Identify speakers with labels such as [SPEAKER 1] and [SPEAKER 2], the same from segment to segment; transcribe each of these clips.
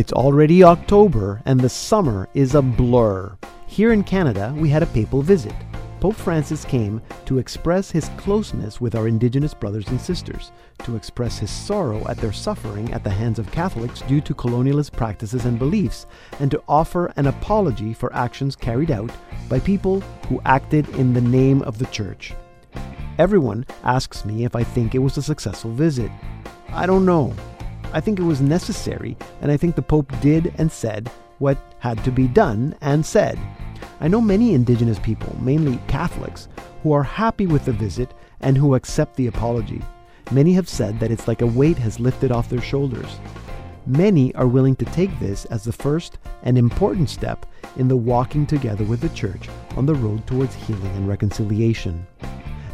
[SPEAKER 1] It's already October and the summer is a blur. Here in Canada, we had a papal visit. Pope Francis came to express his closeness with our Indigenous brothers and sisters, to express his sorrow at their suffering at the hands of Catholics due to colonialist practices and beliefs, and to offer an apology for actions carried out by people who acted in the name of the Church. Everyone asks me if I think it was a successful visit. I don't know. I think it was necessary, and I think the Pope did and said what had to be done and said. I know many Indigenous people, mainly Catholics, who are happy with the visit and who accept the apology. Many have said that it's like a weight has lifted off their shoulders. Many are willing to take this as the first and important step in the walking together with the Church on the road towards healing and reconciliation.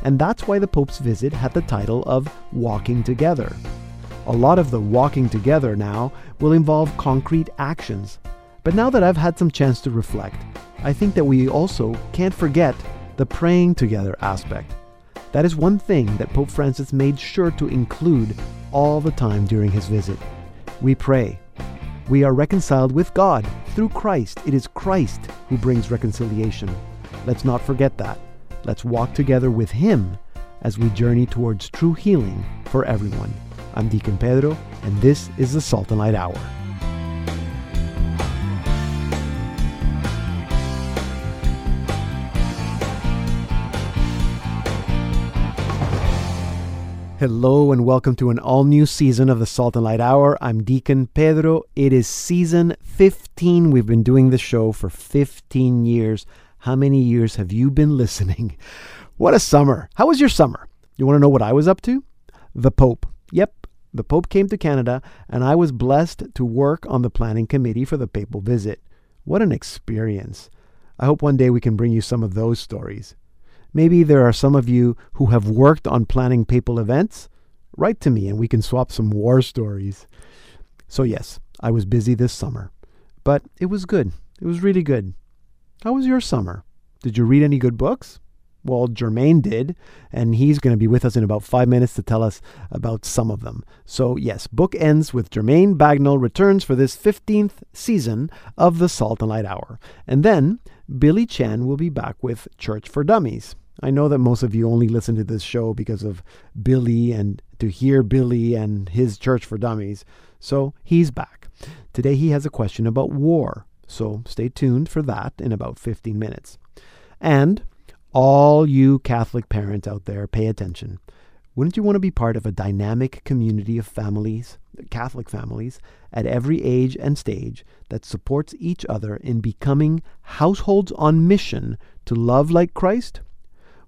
[SPEAKER 1] And that's why the Pope's visit had the title of Walking Together. A lot of the walking together now will involve concrete actions. But now that I've had some chance to reflect, I think that we also can't forget the praying together aspect. That is one thing that Pope Francis made sure to include all the time during his visit. We pray. We are reconciled with God through Christ. It is Christ who brings reconciliation. Let's not forget that. Let's walk together with Him as we journey towards true healing for everyone. I'm Deacon Pedro, and this is the Salt and Light Hour. Hello and welcome to an all new season of the Salt and Light Hour. I'm Deacon Pedro. It is season 15. We've been doing the show for 15 years. How many years have you been listening? What a summer. How was your summer? You want to know what I was up to? The Pope. Yep, the Pope came to Canada and I was blessed to work on the planning committee for the papal visit. What an experience. I hope one day we can bring you some of those stories. Maybe there are some of you who have worked on planning papal events. Write to me and we can swap some war stories. So, yes, I was busy this summer, but it was good. It was really good. How was your summer? Did you read any good books? Well, Jermaine did, and he's going to be with us in about five minutes to tell us about some of them. So, yes, book ends with Jermaine Bagnall returns for this 15th season of the Salt and Light Hour. And then Billy Chan will be back with Church for Dummies. I know that most of you only listen to this show because of Billy and to hear Billy and his Church for Dummies. So he's back. Today he has a question about war. So stay tuned for that in about 15 minutes. And all you Catholic parents out there, pay attention. Wouldn't you want to be part of a dynamic community of families, Catholic families, at every age and stage that supports each other in becoming households on mission to love like Christ?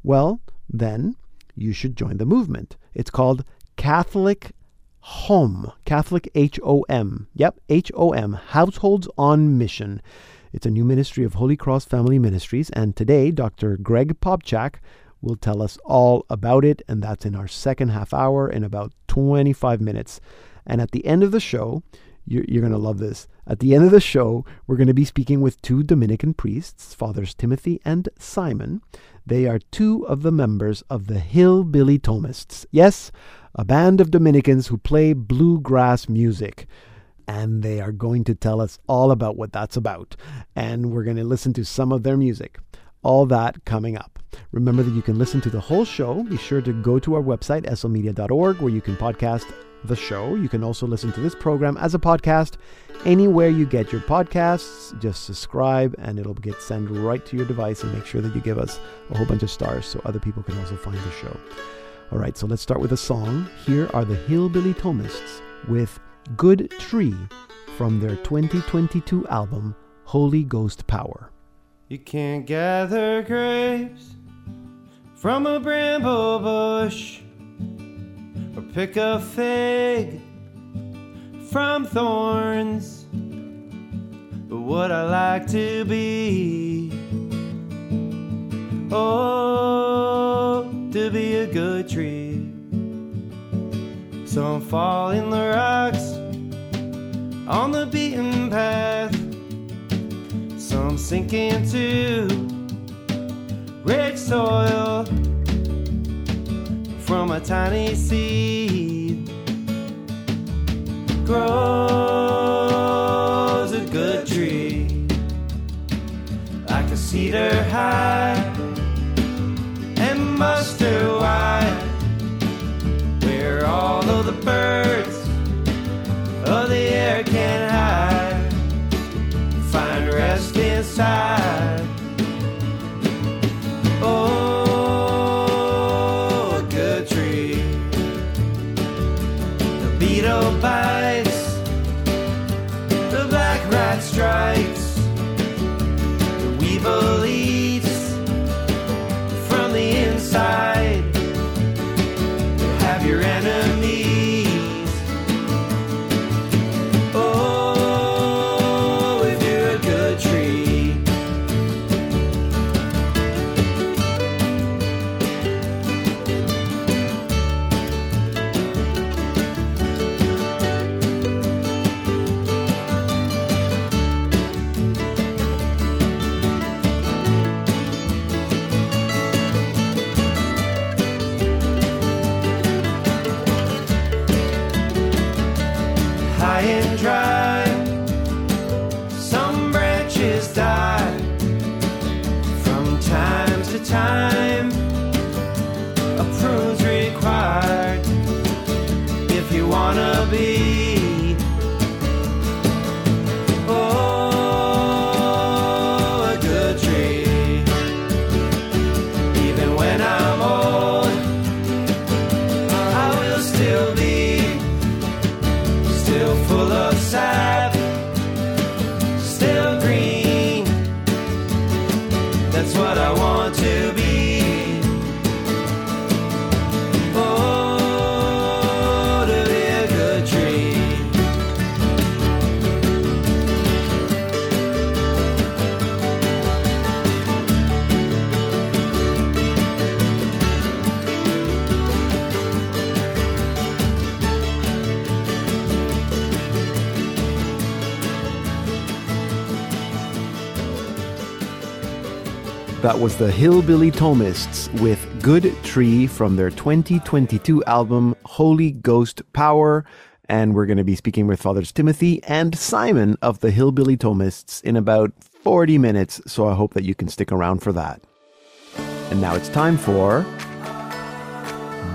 [SPEAKER 1] Well, then you should join the movement. It's called Catholic Home, Catholic H O M. Yep, H O M, Households on Mission. It's a new ministry of Holy Cross Family Ministries, and today Dr. Greg Popcak will tell us all about it, and that's in our second half hour in about 25 minutes. And at the end of the show, you're, you're going to love this. At the end of the show, we're going to be speaking with two Dominican priests, Fathers Timothy and Simon. They are two of the members of the Hillbilly Thomists. Yes, a band of Dominicans who play bluegrass music. And they are going to tell us all about what that's about. And we're going to listen to some of their music. All that coming up. Remember that you can listen to the whole show. Be sure to go to our website, slmedia.org, where you can podcast the show. You can also listen to this program as a podcast anywhere you get your podcasts. Just subscribe and it'll get sent right to your device and make sure that you give us a whole bunch of stars so other people can also find the show. All right, so let's start with a song. Here are the Hillbilly Thomists with Good Tree from their 2022 album, Holy Ghost Power.
[SPEAKER 2] You can't gather grapes from a bramble bush or pick a fig from thorns. But what I like to be, oh, to be a good tree. Some fall in the rocks on the beaten path. Some sink into rich soil from a tiny seed. Grows a good tree like a cedar high and mustard wide all of the birds
[SPEAKER 1] That was the Hillbilly Thomists with Good Tree from their 2022 album Holy Ghost Power. And we're going to be speaking with Fathers Timothy and Simon of the Hillbilly Thomists in about 40 minutes. So I hope that you can stick around for that. And now it's time for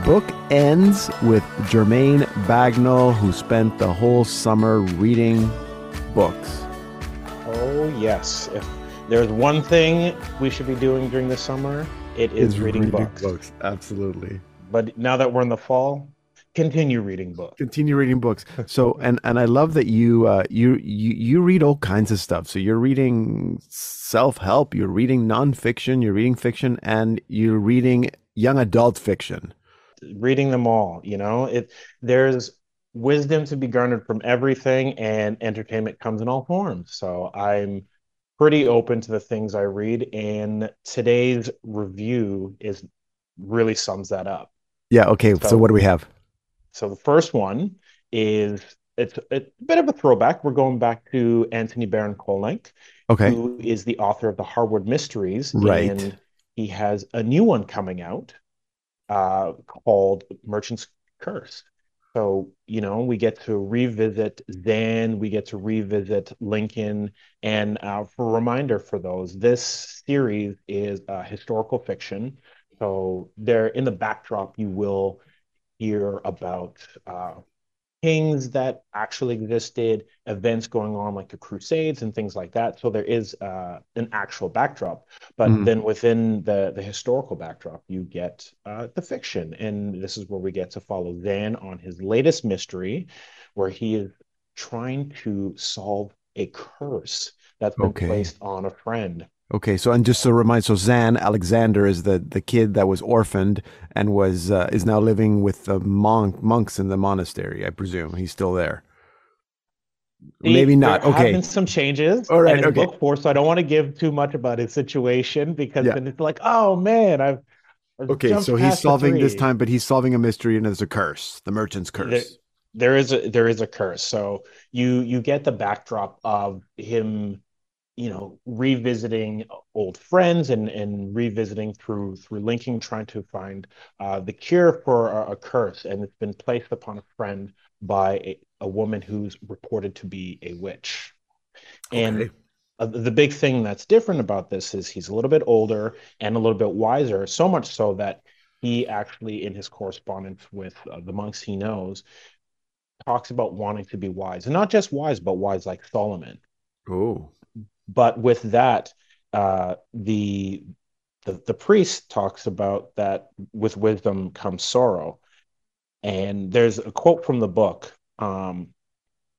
[SPEAKER 1] Book Ends with Jermaine Bagnall, who spent the whole summer reading books.
[SPEAKER 3] Oh, yes. If there's one thing we should be doing during the summer, it is reading, books.
[SPEAKER 1] Absolutely.
[SPEAKER 3] But now that we're in the fall, continue reading books.
[SPEAKER 1] continue reading books so and and i love that you uh you you you read all kinds of stuff so you're reading self-help you're reading nonfiction you're reading fiction and you're reading young adult fiction
[SPEAKER 3] Reading them all, you know, it there's wisdom to be garnered from everything, and entertainment comes in all forms. So I'm pretty open to the things I read, and today's review is really sums that up.
[SPEAKER 1] yeah okay so,
[SPEAKER 3] So-
[SPEAKER 1] what do we have
[SPEAKER 3] So the first one is it's a bit of a throwback. We're going back to Anthony Barone Kolenc,
[SPEAKER 1] okay
[SPEAKER 3] who is the author of the Harwood Mysteries,
[SPEAKER 1] Right.
[SPEAKER 3] and he has a new one coming out uh, called Merchant's Curse. So, you know, we get to revisit Zan, we get to revisit Lincoln, and uh, for a reminder for those, this series is uh, historical fiction. So, there in the backdrop, you will hear about uh, kings that actually existed, events going on like the Crusades and things like that. So there is uh, an actual backdrop, but
[SPEAKER 1] Mhm.
[SPEAKER 3] then within the the historical backdrop, you get uh, the fiction, and this is where we get to follow Zan on his latest mystery, where he is trying to solve a curse that's been
[SPEAKER 1] Okay.
[SPEAKER 3] placed on a friend.
[SPEAKER 1] Okay so and just to remind so zan alexander is the the kid that was orphaned and was uh, is now living with the monk monks in the monastery i presume he's still there maybe not
[SPEAKER 3] There have
[SPEAKER 1] okay
[SPEAKER 3] been some changes
[SPEAKER 1] All right, okay.
[SPEAKER 3] book four, so I don't want to give too much about his situation because
[SPEAKER 1] Yeah.
[SPEAKER 3] then it's like, oh man, I've, I've
[SPEAKER 1] Okay, so he's solving this time, but he's solving a mystery, and there's a curse, the merchant's curse.
[SPEAKER 3] there is a there is a curse. So you you get the backdrop of him, you know, revisiting old friends and and revisiting through through linking, trying to find uh, the cure for a, a curse, and it's been placed upon a friend by a, a woman who's reported to be a witch. And
[SPEAKER 1] Okay.
[SPEAKER 3] uh, the big thing that's different about this is he's a little bit older and a little bit wiser, so much so that he actually, in his correspondence with uh, the monks he knows, talks about wanting to be wise, and not just wise, but wise like Solomon.
[SPEAKER 1] Oh,
[SPEAKER 3] but with that, uh, the the the priest talks about that with wisdom comes sorrow, and there's a quote from the book um,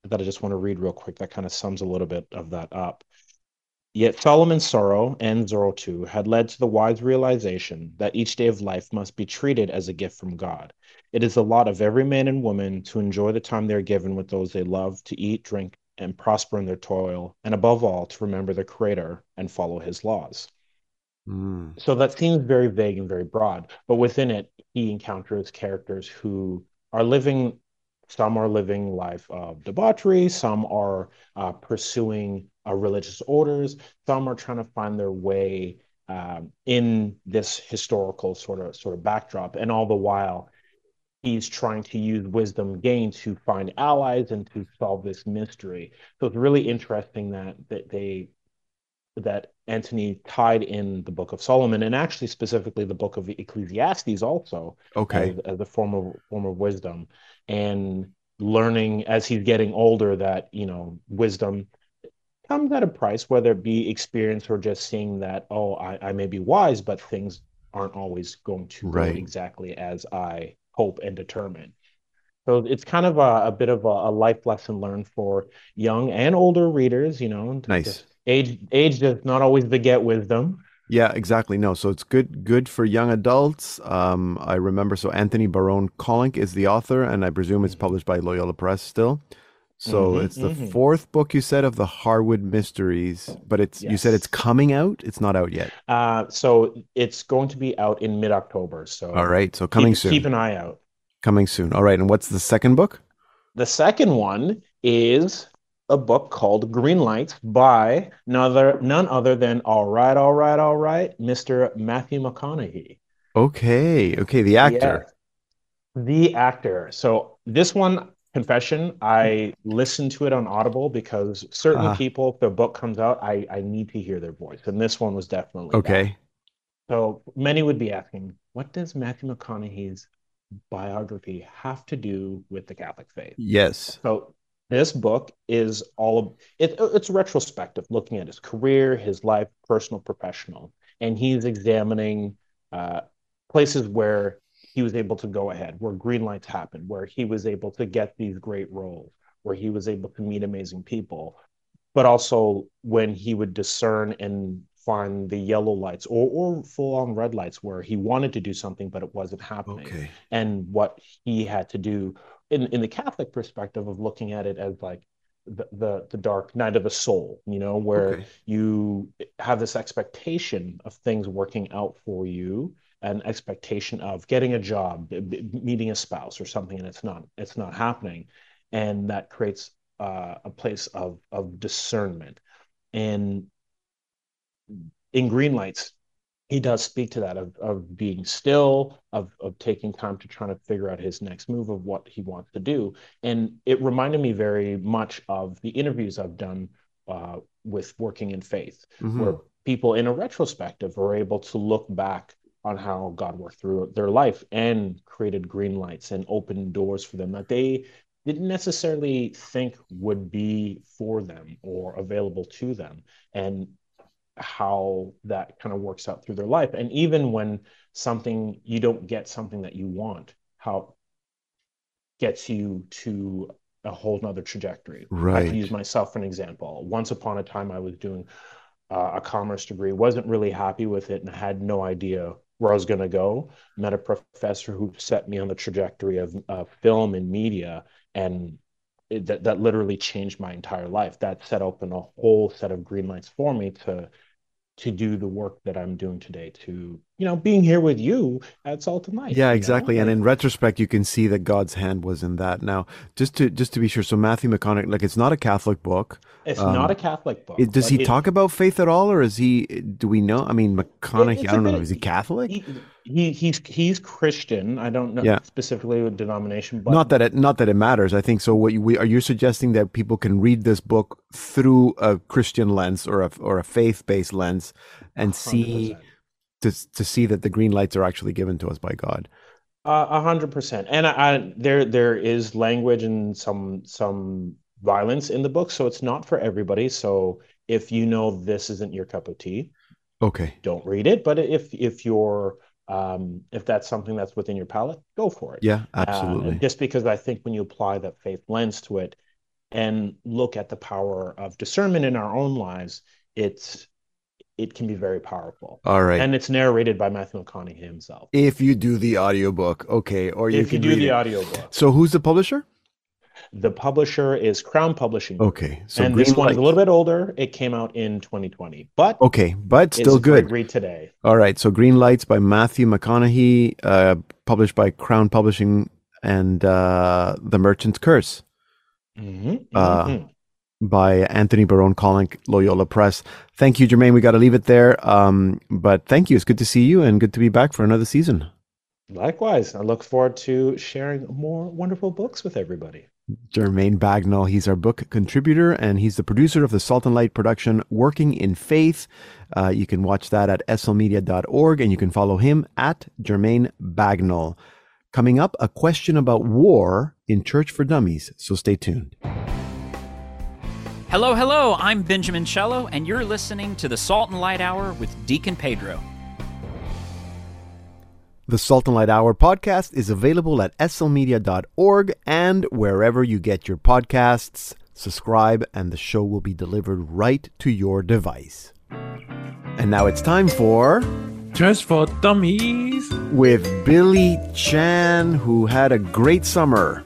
[SPEAKER 3] that I just want to read real quick that kind of sums a little bit of that up. Yet Solomon's sorrow and Zorro too had led to the wise realization that each day of life must be treated as a gift from God. It is the lot of every man and woman to enjoy the time they are given with those they love, to eat, drink, and prosper in their toil, and above all, to remember their Creator and follow His laws.
[SPEAKER 1] Mm.
[SPEAKER 3] So that seems very vague and very broad, but within it, he encounters characters who are living. Some are living life of debauchery. Some are uh, pursuing uh, religious orders. Some are trying to find their way um, in this historical sort of sort of backdrop, and all the while, he's trying to use wisdom gained to find allies and to solve this mystery. So it's really interesting that that they that Antony tied in the Book of Solomon and actually specifically the Book of Ecclesiastes also
[SPEAKER 1] okay.
[SPEAKER 3] as, as a form of form of wisdom and learning as he's getting older that you know wisdom comes at a price, whether it be experience or just seeing that oh I, I may be wise, but things aren't always going to
[SPEAKER 1] Right.
[SPEAKER 3] go exactly as I hope and determine. So it's kind of a, a bit of a, a life lesson learned for young and older readers. You know,
[SPEAKER 1] Nice.
[SPEAKER 3] Age age does not always beget wisdom.
[SPEAKER 1] Yeah, exactly. No, so it's good good for young adults. Um, I remember so Anthony Barone Kolenc is the author, and I presume it's published by Loyola Press still. So
[SPEAKER 3] Mhm,
[SPEAKER 1] it's the
[SPEAKER 3] mhm.
[SPEAKER 1] fourth book you said of the Harwood Mysteries, but it's you said it's coming out. It's not out yet.
[SPEAKER 3] Uh, so it's going to be out in mid October. So
[SPEAKER 1] All right, so coming
[SPEAKER 3] keep,
[SPEAKER 1] soon.
[SPEAKER 3] keep an eye out.
[SPEAKER 1] Coming soon. All right, and what's the second book?
[SPEAKER 3] The second one is a book called Green Lights by none other, none other than all right, all right, all right, Mr. Matthew McConaughey.
[SPEAKER 1] Okay, okay, the actor.
[SPEAKER 3] Yes, the actor. So this one, confession, I listen to it on Audible because certain
[SPEAKER 1] Ah.
[SPEAKER 3] people, if their book comes out, I, I need to hear their voice. And this one was definitely that.
[SPEAKER 1] Okay.
[SPEAKER 3] So many would be asking, what does Matthew McConaughey's biography have to do with the Catholic faith?
[SPEAKER 1] Yes.
[SPEAKER 3] So this book is all of it, it's retrospective, looking at his career, his life, personal, professional, and he's examining uh, places where he was able to go ahead, where green lights happened, where he was able to get these great roles, where he was able to meet amazing people, but also when he would discern and find the yellow lights or, or full on red lights where he wanted to do something but it wasn't happening
[SPEAKER 1] Okay.
[SPEAKER 3] and what he had to do in in the Catholic perspective of looking at it as like the the, the dark night of the soul, you know, where
[SPEAKER 1] Okay.
[SPEAKER 3] you have this expectation of things working out for you, an expectation of getting a job, meeting a spouse or something, and it's not it's not happening, and that creates uh, a place of of discernment. And in green lights, he does speak to that of, of being still, of, of taking time to try to figure out his next move of what he wants to do. And it reminded me very much of the interviews I've done uh, with working in faith,
[SPEAKER 1] Mhm.
[SPEAKER 3] where people in a retrospective are able to look back on how God worked through their life and created green lights and opened doors for them that they didn't necessarily think would be for them or available to them. And how that kind of works out through their life. And even when something you don't get something that you want, how it gets you to a whole nother trajectory. I
[SPEAKER 1] Right.
[SPEAKER 3] can use myself for an example. Once upon a time, I was doing uh, a commerce degree, wasn't really happy with it, and had no idea where I was going to go. Met a professor who set me on the trajectory of uh, film and media, and it, that that literally changed my entire life. That set open a whole set of green lights for me to to do the work that I'm doing today. To you know, being here with you at Salt and Light.
[SPEAKER 1] Yeah,
[SPEAKER 3] you know?
[SPEAKER 1] exactly. And in retrospect, you can see that God's hand was in that. Now, just to just to be sure, so Matthew McConaughey, like it's not a Catholic book.
[SPEAKER 3] it's
[SPEAKER 1] um,
[SPEAKER 3] not a Catholic book.
[SPEAKER 1] It, does he
[SPEAKER 3] it-
[SPEAKER 1] talk about faith at all, or is he? Do we know? I mean, McConaughey. I don't know. Is he Catholic?
[SPEAKER 3] he- he he's he's Christian. I don't know
[SPEAKER 1] Yeah.
[SPEAKER 3] specifically what denomination, but
[SPEAKER 1] not that it not that it matters. I think so. What you, we, are you suggesting that people can read this book through a Christian lens or a or a faith based lens and see
[SPEAKER 3] 100%.
[SPEAKER 1] To to see that the green lights are actually given to us by God?
[SPEAKER 3] Uh, A hundred percent. And I, I, there there is language and some some violence in the book, so it's not for everybody. So if you know this isn't your cup of tea,
[SPEAKER 1] Okay.
[SPEAKER 3] don't read it. But if if you're um, if that's something that's within your palate, go for it.
[SPEAKER 1] Yeah,
[SPEAKER 3] Uh,
[SPEAKER 1] absolutely.
[SPEAKER 3] just because I think when you apply that faith lens to it and look at the power of discernment in our own lives, it's it can be very powerful.
[SPEAKER 1] All right.
[SPEAKER 3] And it's narrated by Matthew McConaughey himself.
[SPEAKER 1] if you do the audiobook, okay, or you
[SPEAKER 3] If you do the
[SPEAKER 1] it.
[SPEAKER 3] audiobook.
[SPEAKER 1] So who's the publisher?
[SPEAKER 3] The publisher is Crown Publishing
[SPEAKER 1] Okay. So
[SPEAKER 3] and
[SPEAKER 1] green
[SPEAKER 3] this one is a little bit older. It came out in 2020, but
[SPEAKER 1] Okay, but still good.
[SPEAKER 3] read today.
[SPEAKER 1] All right. So Green Lights by Matthew McConaughey, uh, published by Crown Publishing and uh, The Merchant's Curse.
[SPEAKER 3] Mhm,
[SPEAKER 1] Uh,
[SPEAKER 3] mhm.
[SPEAKER 1] By Anthony Barone Kolenc, Loyola Press. Thank you, Jermaine. We got to leave it there. Um, but thank you. It's good to see you and good to be back for another season.
[SPEAKER 3] Likewise, I look forward to sharing more wonderful books with everybody.
[SPEAKER 1] Jermaine Bagnall, he's our book contributor and he's the producer of the Salt and Light production Working in Faith. Uh, you can watch that at slmedia.org and you can follow him at Jermaine Bagnall. Coming up, a question about war in Church for Dummies. So stay tuned.
[SPEAKER 4] Hello, hello, I'm Benjamin Cello, and you're listening to the Salt and Light Hour with Deacon Pedro.
[SPEAKER 1] The Salt and Light Hour podcast is available at slmedia.org and wherever you get your podcasts. Subscribe, and the show will be delivered right to your device. And now it's time for
[SPEAKER 5] Just for dummies.
[SPEAKER 1] with Billy Chan, who had a great summer.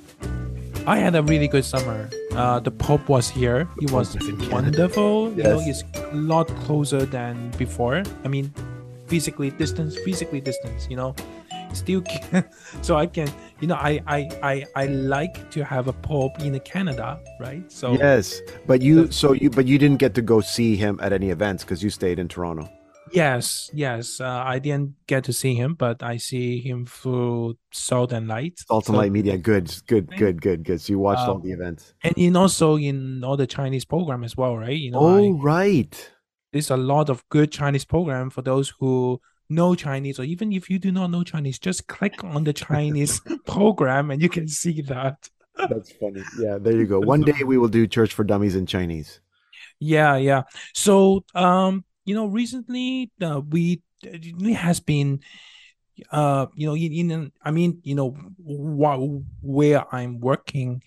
[SPEAKER 5] I had a really good summer. Uh, the Pope was here. He was
[SPEAKER 1] was
[SPEAKER 5] wonderful. You know, he's a lot closer than before. I mean, physically distance, physically distance. You know, still. Can, so I can, you know, I, I I I like to have a Pope in Canada, right? So
[SPEAKER 1] Yes, but you so you but you didn't get to go see him at any events because you stayed in Toronto.
[SPEAKER 5] Yes, yes. Uh, I didn't get to see him, but I see him through Salt and Light.
[SPEAKER 1] Salt and
[SPEAKER 5] So-
[SPEAKER 1] Light Media, good, good, good, good, good. So you watched all
[SPEAKER 5] Um,
[SPEAKER 1] the events.
[SPEAKER 5] and in also in all the Chinese program as well, right? You know,
[SPEAKER 1] Oh,
[SPEAKER 5] I,
[SPEAKER 1] right.
[SPEAKER 5] there's a lot of good Chinese program for those who know Chinese, or even if you do not know Chinese, just click on the Chinese program and you can see that.
[SPEAKER 1] That's funny. Yeah, there you go. One day we will do Church for Dummies in Chinese.
[SPEAKER 5] Yeah, yeah. So, um, you know, recently uh, we it has been, uh, you know, in, in I mean, you know, wh- where I'm working,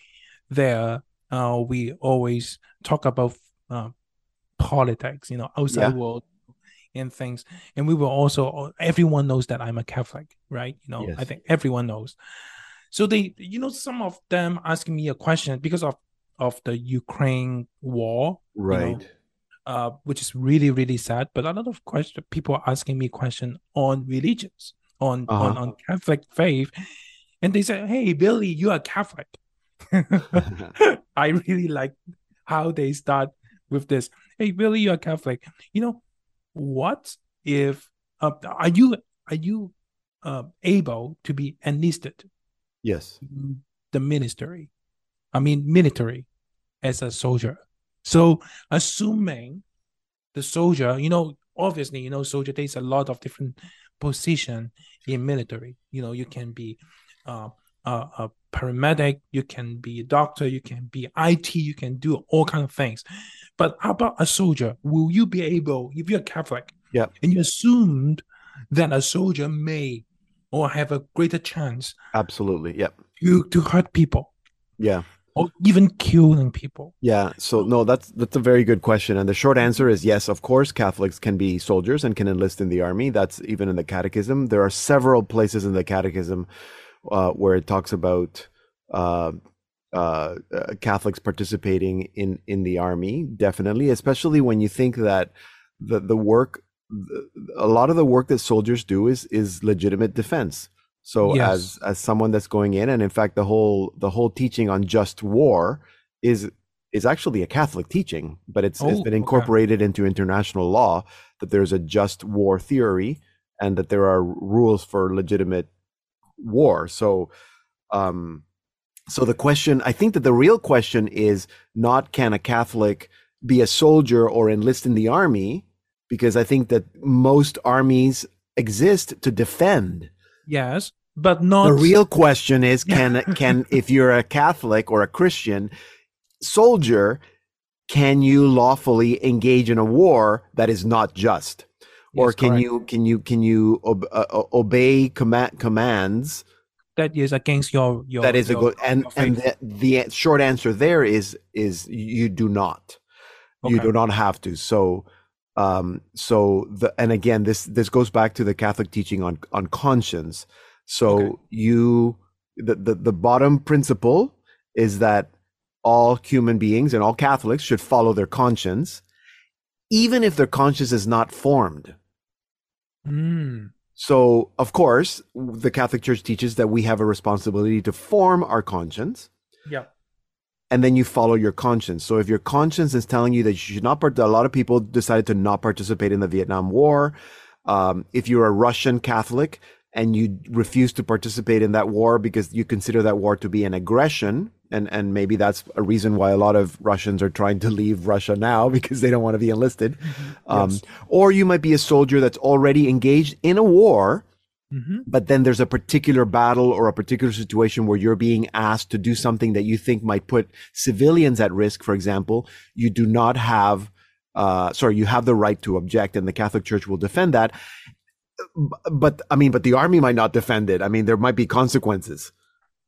[SPEAKER 5] there, uh, we always talk about uh, politics, you know, outside
[SPEAKER 1] Yeah.
[SPEAKER 5] world and things, and we were also everyone knows that I'm a Catholic, right? You know, I think everyone knows. So they, you know, some of them asking me a question because of of the Ukraine war, you know,
[SPEAKER 1] Right.
[SPEAKER 5] Uh, which is really really sad. But a lot of question people are asking me question on religions, on on,
[SPEAKER 1] Uh-huh.
[SPEAKER 5] on Catholic faith, and they say, "Hey, Billy, you are Catholic." I really like how they start with this. Hey, Billy, you are Catholic. You know, what if uh, are you are you uh, able to be enlisted
[SPEAKER 1] yes.
[SPEAKER 5] the ministry? I mean, military as a soldier. So, assuming the soldier, you know, obviously, you know, soldier, there's a lot of different position in military. You know, you can be uh, a, a paramedic, you can be a doctor, you can be IT, you can do all kind of things. But how about a soldier? Will you be able, if you're Catholic,
[SPEAKER 1] yeah,
[SPEAKER 5] and you assumed that a soldier may or have a greater chance
[SPEAKER 1] Absolutely. Yep.
[SPEAKER 5] to, to hurt people
[SPEAKER 1] Yeah.
[SPEAKER 5] Or even killing people?
[SPEAKER 1] Yeah. So no, that's that's a very good question, and the short answer is yes. Of course, Catholics can be soldiers and can enlist in the army. That's even in the Catechism. There are several places in the Catechism uh, where it talks about uh, uh, uh, Catholics participating in in the army. Definitely, especially when you think that the the work, the, a lot of the work that soldiers do is is legitimate defense. So
[SPEAKER 5] Yes.
[SPEAKER 1] as as someone that's going in, and in fact, the whole the whole teaching on just war is is actually a Catholic teaching, but it's it's
[SPEAKER 5] Oh,
[SPEAKER 1] been
[SPEAKER 5] okay.
[SPEAKER 1] incorporated into international law that there's a just war theory, and that there are rules for legitimate war. So, um, so the question, I think that the real question is not can a Catholic be a soldier or enlist in the army, because I think that most armies exist to defend.
[SPEAKER 5] Yes, but not
[SPEAKER 1] The real question is can can if you're a Catholic or a Christian soldier, can you lawfully engage in a war that is not just? Or
[SPEAKER 5] Yes,
[SPEAKER 1] can
[SPEAKER 5] correct.
[SPEAKER 1] you can you can you ob- uh, uh, obey command commands?
[SPEAKER 5] That is against your your
[SPEAKER 1] that is a good and and the, the short answer there is is you do not. You do not have to. So um so the and again this this goes back to the catholic teaching on on conscience so
[SPEAKER 5] Okay.
[SPEAKER 1] you the, the the bottom principle is that all human beings and all catholics should follow their conscience even if their conscience is not formed
[SPEAKER 5] Mm,
[SPEAKER 1] so, of course, the Catholic Church teaches that we have a responsibility to form our conscience,
[SPEAKER 5] yeah.
[SPEAKER 1] And then you follow your conscience. So, if your conscience is telling you that you should not, part- a lot of people decided to not participate in the Vietnam War. Um, if you're a Russian Catholic and you refuse to participate in that war because you consider that war to be an aggression, and and maybe that's a reason why a lot of Russians are trying to leave Russia now because they don't want to be enlisted. Um,
[SPEAKER 5] Yes.
[SPEAKER 1] Or you might be a soldier that's already engaged in a war
[SPEAKER 5] hmm
[SPEAKER 1] but then there's a particular battle or a particular situation where you're being asked to do something that you think might put civilians at risk for example you do not have uh sorry you have the right to object and the catholic church will defend that but i mean but the army might not defend it i mean there might be consequences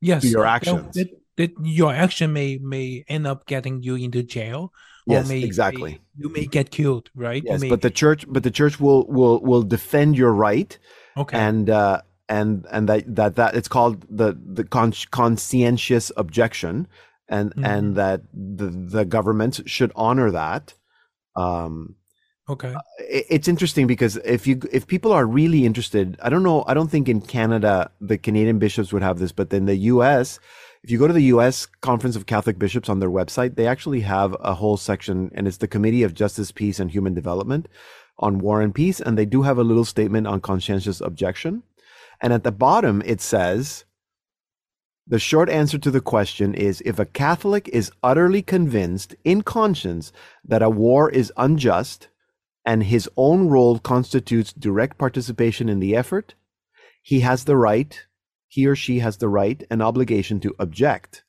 [SPEAKER 5] Yes.
[SPEAKER 1] to your actions.
[SPEAKER 5] That, that your action may may end up getting you into jail.
[SPEAKER 1] Yes,
[SPEAKER 5] may,
[SPEAKER 1] exactly.
[SPEAKER 5] may- you may get killed, right?
[SPEAKER 1] Yes
[SPEAKER 5] may-
[SPEAKER 1] but the church but the church will will will defend your right
[SPEAKER 5] okay.
[SPEAKER 1] and uh and and that that that it's called the the con- conscientious objection and
[SPEAKER 5] Mhm.
[SPEAKER 1] and that the the government should honor that um
[SPEAKER 5] okay.
[SPEAKER 1] it- it's interesting because if you if people are really interested i don't know i don't think in canada the canadian bishops would have this but in the us if you go to the us conference of catholic bishops on their website they actually have a whole section and it's the committee of justice peace and human development on war and peace and they do have a little statement on conscientious objection. And at the bottom it says the short answer to the question is if a Catholic is utterly convinced in conscience that a war is unjust and his own role constitutes direct participation in the effort, he has the right, he or she has the right and obligation to object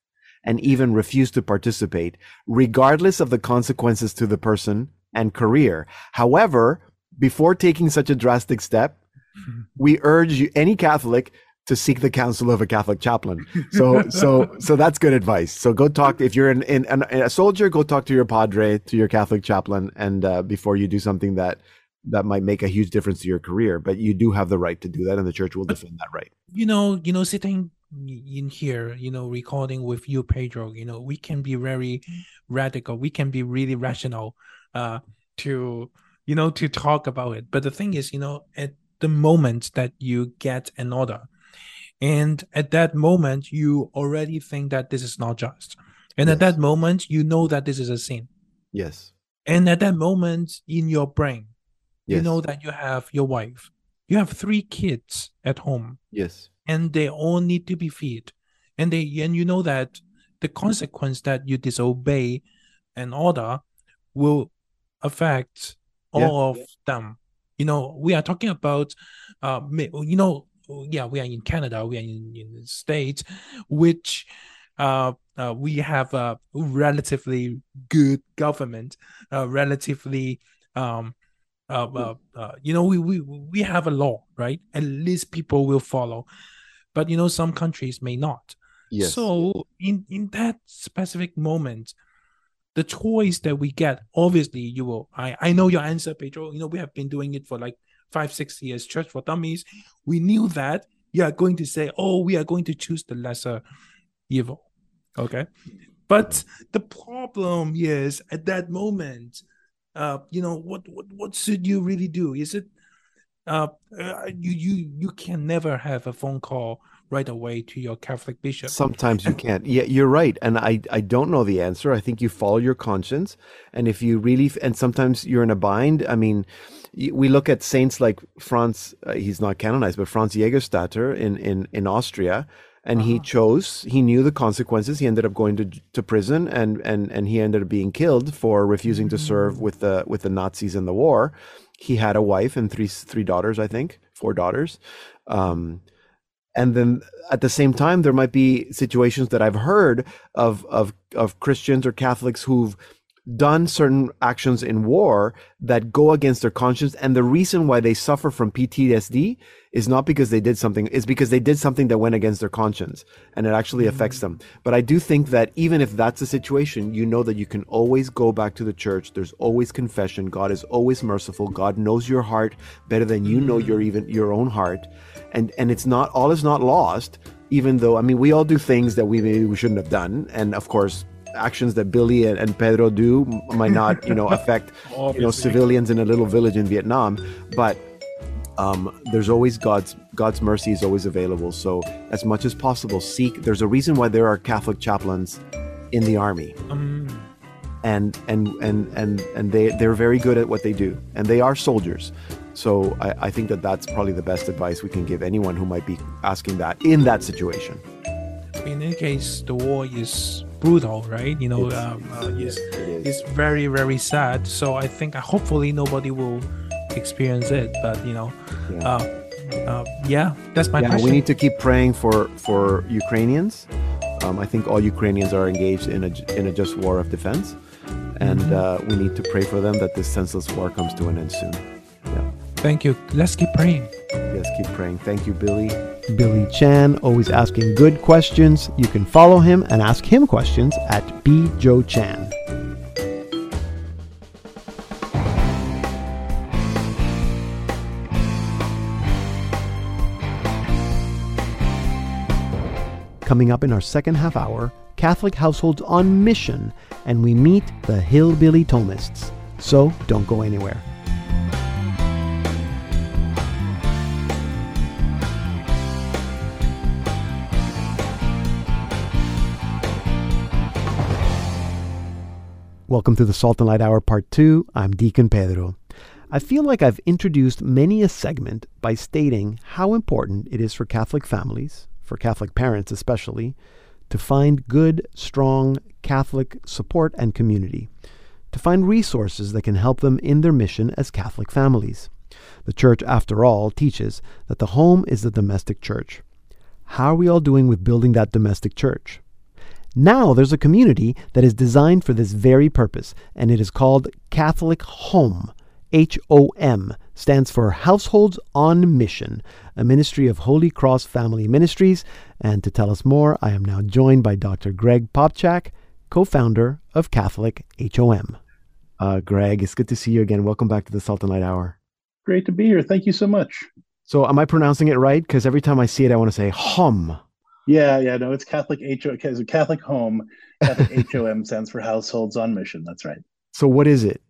[SPEAKER 1] and even refuse to participate, regardless of the consequences to the person and career. However, before taking such a drastic step, we urge you, any Catholic to seek the counsel of a Catholic chaplain. So, so, so that's good advice. So go talk if you're in, in, in a soldier, go talk to your padre, to your Catholic chaplain, and uh, before you do something that that might make a huge difference to your career. But you do have the right to do that, and the church will defend that right.
[SPEAKER 5] you know, you know, sitting in here, you know, recording with you, Pedro, you know, we can be very radical. We can be really rational, uh, to you know, to talk about it. But the thing is, you know, at the moment that you get an order, and at that moment you already think that this is not just, and at that moment you know that this is a sin,
[SPEAKER 1] Yes.
[SPEAKER 5] and at that moment in your brain,
[SPEAKER 1] yes.
[SPEAKER 5] you know that you have your wife, you have three kids at home
[SPEAKER 1] Yes.
[SPEAKER 5] and they all need to be fed and they and you know that the consequence that you disobey an order will affect
[SPEAKER 1] Yeah.
[SPEAKER 5] all of them you know we are talking about uh you know yeah we are in canada we are in, in the states which uh, uh we have a relatively good government uh relatively um uh, uh, uh, you know, we, we we have a law, right? At least people will follow, but you know, some countries may not.
[SPEAKER 1] Yes.
[SPEAKER 5] So in in that specific moment, the choice that we get, obviously, you will. I I know your answer, Pedro. You know, we have been doing it for like five six years. Church for Dummies. We knew that you are going to say, oh, we are going to choose the lesser evil. Okay, but the problem is at that moment uh you know what what what should you really do is it uh, uh you you you can never have a phone call right away to your catholic bishop
[SPEAKER 1] Sometimes you can't. Yeah, you're right. And I, I don't know the answer. I think you follow your conscience. And if you really, and sometimes you're in a bind. I mean, we look at saints like Franz. Uh, he's not canonized, but Franz Jägerstatter in in in Austria, and he chose. He knew the consequences. He ended up going to to prison, and and and he ended up being killed for refusing to serve with the with the Nazis in the war. He had a wife and three three daughters, I think, four daughters. Um, and then at the same time there might be situations that i've heard of of of christians or catholics who've done certain actions in war that go against their conscience. And the reason why they suffer from ptsd is not because they did something is because they did something that went against their conscience and it actually affects them. Mm. But i do think that even if that's the situation you know that you can always go back to the church. There's always confession. God is always merciful. God knows your heart better than you know your mm. even your own heart. And and it's not all is not lost even though i mean we all do things that we maybe we shouldn't have done. And of course actions that billy and, and pedro do might not you know affect you know civilians in a little village in vietnam but um, there's always god's god's mercy is always available. So as much as possible seek there's a reason why there are catholic chaplains in the army.
[SPEAKER 5] Um,
[SPEAKER 1] and and and and and they they're very good at what they do. And they are soldiers. So I, I think that that's probably the best advice we can give anyone who might be asking that in that situation.
[SPEAKER 5] In any case, the war is brutal, right? You know,
[SPEAKER 1] It's-
[SPEAKER 5] um, uh, it's,
[SPEAKER 1] it
[SPEAKER 5] it's very, very sad. So I think uh, hopefully nobody will experience it. But you know,
[SPEAKER 1] Yeah.
[SPEAKER 5] uh, uh, yeah, that's my
[SPEAKER 1] yeah,
[SPEAKER 5] question.
[SPEAKER 1] we need to keep praying for for Ukrainians. Um, I think all Ukrainians are engaged in a in a just war of defense, and
[SPEAKER 5] Mm-hmm.
[SPEAKER 1] uh, we need to pray for them that this senseless war comes to an end soon. Yeah,
[SPEAKER 5] Thank you. Let's keep praying.
[SPEAKER 1] yes, keep praying. Thank you, Billy. Billy Chan, always asking good questions. You can follow him and ask him questions at B Joe Chan. Coming up in our second half hour, Catholic households on mission, and we meet the Hillbilly Thomists. So don't go anywhere. Welcome to the Salt and Light Hour Part 2. I'm Deacon Pedro. I feel like I've introduced many a segment by stating how important it is for Catholic families, for Catholic parents especially, to find good, strong Catholic support and community, to find resources that can help them in their mission as Catholic families. The Church, after all, teaches that the home is the domestic church. How are we all doing with building that domestic church? Now there's a community that is designed for this very purpose, and it is called Catholic Home. H O M stands for Households on Mission, a ministry of Holy Cross Family Ministries. And to tell us more, I am now joined by Dr. Greg Popcak, co founder of Catholic HOM. Uh, Greg, it's good to see you again. Welcome back to the Salt and Light Hour.
[SPEAKER 6] Great to be here. Thank you so much.
[SPEAKER 1] So, am I pronouncing it right? Because every time I see it, I want to say hum.
[SPEAKER 6] Yeah, yeah, no, it's Catholic HO, it's a Catholic home. Catholic HOM stands for Households on Mission. That's right.
[SPEAKER 1] So, what is it?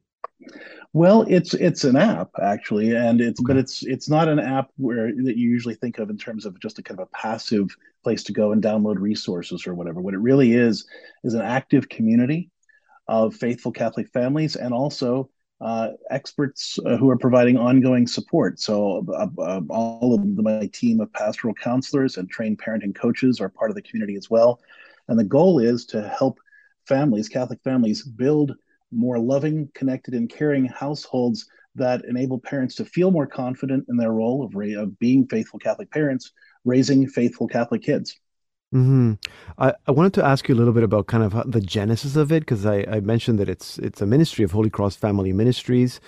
[SPEAKER 6] Well, it's it's an app actually, and it's but it's it's not an app where that you usually think of in terms of just a kind of a passive place to go and download resources or whatever. What it really is is an active community of faithful Catholic families and also uh, experts uh, who are providing ongoing support. So uh, uh, all of my team of pastoral counselors and trained parenting coaches are part of the community as well. And the goal is to help families, Catholic families, build more loving, connected, and caring households that enable parents to feel more confident in their role of, of being faithful Catholic parents, raising faithful Catholic kids.
[SPEAKER 1] Hmm I, I wanted to ask you a little bit about kind of the genesis of it because I, I mentioned that it's it's a ministry of Holy Cross Family Ministries.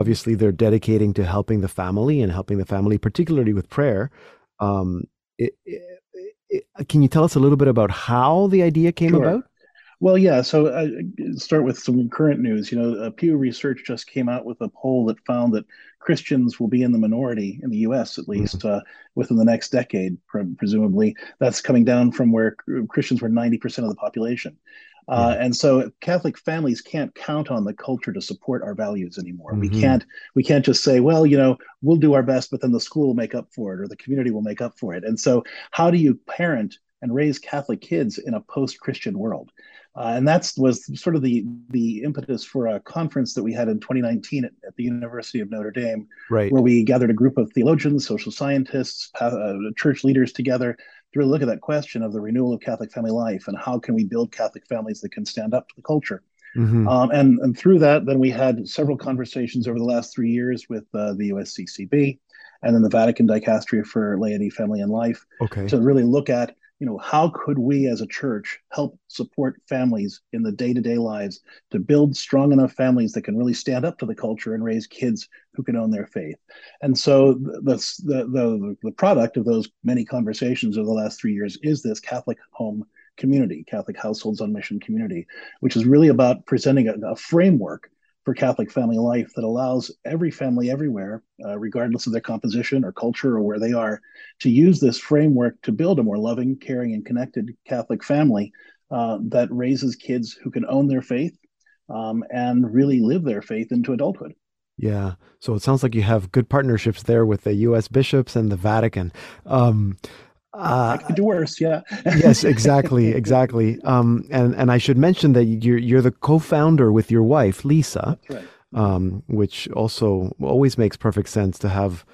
[SPEAKER 1] Obviously, they're dedicating to helping the family and helping the family, particularly with prayer. Um, it, it, it, can you tell us a little bit about how the idea came
[SPEAKER 6] Sure.
[SPEAKER 1] about?
[SPEAKER 6] Well, yeah. So uh, start with some current news. You know, uh, Pew Research just came out with a poll that found that Christians will be in the minority in the U.S. at least uh, within the next decade, pre- presumably. That's coming down from where Christians were 90% of the population. Uh, and so Catholic families can't count on the culture to support our values anymore. We
[SPEAKER 1] Mhm.
[SPEAKER 6] can't we can't just say, well, you know, we'll do our best, but then the school will make up for it or the community will make up for it. And so how do you parent and raise Catholic kids in a post-Christian world? Uh, and that was sort of the the impetus for a conference that we had in 2019 at, at the University of Notre Dame,
[SPEAKER 1] right.
[SPEAKER 6] where we gathered a group of theologians, social scientists, uh, church leaders together to really look at that question of the renewal of Catholic family life and how can we build Catholic families that can stand up to the culture. Mm-hmm. Um, and, and through that, then we had several conversations over the last three years with uh, the USCCB and then the Vatican Dicastery for Laity, Family, and Life
[SPEAKER 1] okay.
[SPEAKER 6] to really look at you know how could we as a church help support families in the day-to-day lives to build strong enough families that can really stand up to the culture and raise kids who can own their faith? And so the the the, the product of those many conversations over the last three years is this catholic home community catholic households on mission community which is really about presenting a, a framework for Catholic family life that allows every family everywhere, uh, regardless of their composition or culture or where they are, to use this framework to build a more loving, caring, and connected Catholic family uh, that raises kids who can own their faith um, and really live their faith into adulthood.
[SPEAKER 1] Yeah. So it sounds like you have good partnerships there with the U.S. bishops and the Vatican. Um,
[SPEAKER 6] uh, I could do worse, yeah.
[SPEAKER 1] yes, exactly, exactly. Um, and and I should mention that you're you're the co-founder with your wife, Lisa.
[SPEAKER 6] Right.
[SPEAKER 1] Um, which also always makes perfect sense to have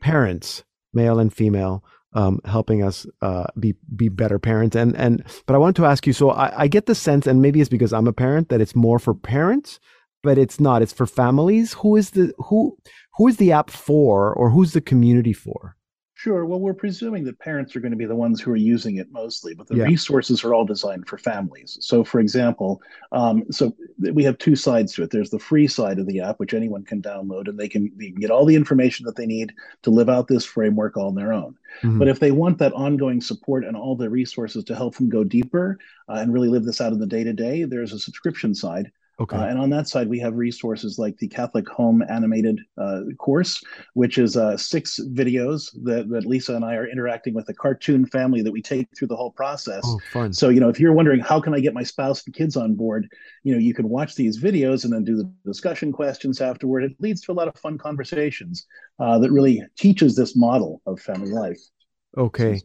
[SPEAKER 1] parents, male and female, um, helping us uh, be be better parents. And and but I want to ask you. So I, I get the sense, and maybe it's because I'm a parent that it's more for parents, but it's not. It's for families. Who is the who who is the app for, or who's the community for?
[SPEAKER 6] Sure. Well, we're presuming that parents are going to be the ones who are using it mostly, but the yeah. resources are all designed for families. So, for example, um, so we have two sides to it. There's the free side of the app, which anyone can download, and they can, they can get all the information that they need to live out this framework on their own. Mm-hmm. But if they want that ongoing support and all the resources to help them go deeper uh, and really live this out in the day to day, there's a subscription side
[SPEAKER 1] Okay.
[SPEAKER 6] Uh, and on that side, we have resources like the Catholic Home Animated uh, course, which is uh, six videos that, that Lisa and I are interacting with a cartoon family that we take through the whole process.
[SPEAKER 1] Oh, fun.
[SPEAKER 6] So, you know, if you're wondering how can I get my spouse and kids on board, you know, you can watch these videos and then do the discussion questions afterward. It leads to a lot of fun conversations uh, that really teaches this model of family life.
[SPEAKER 1] Okay.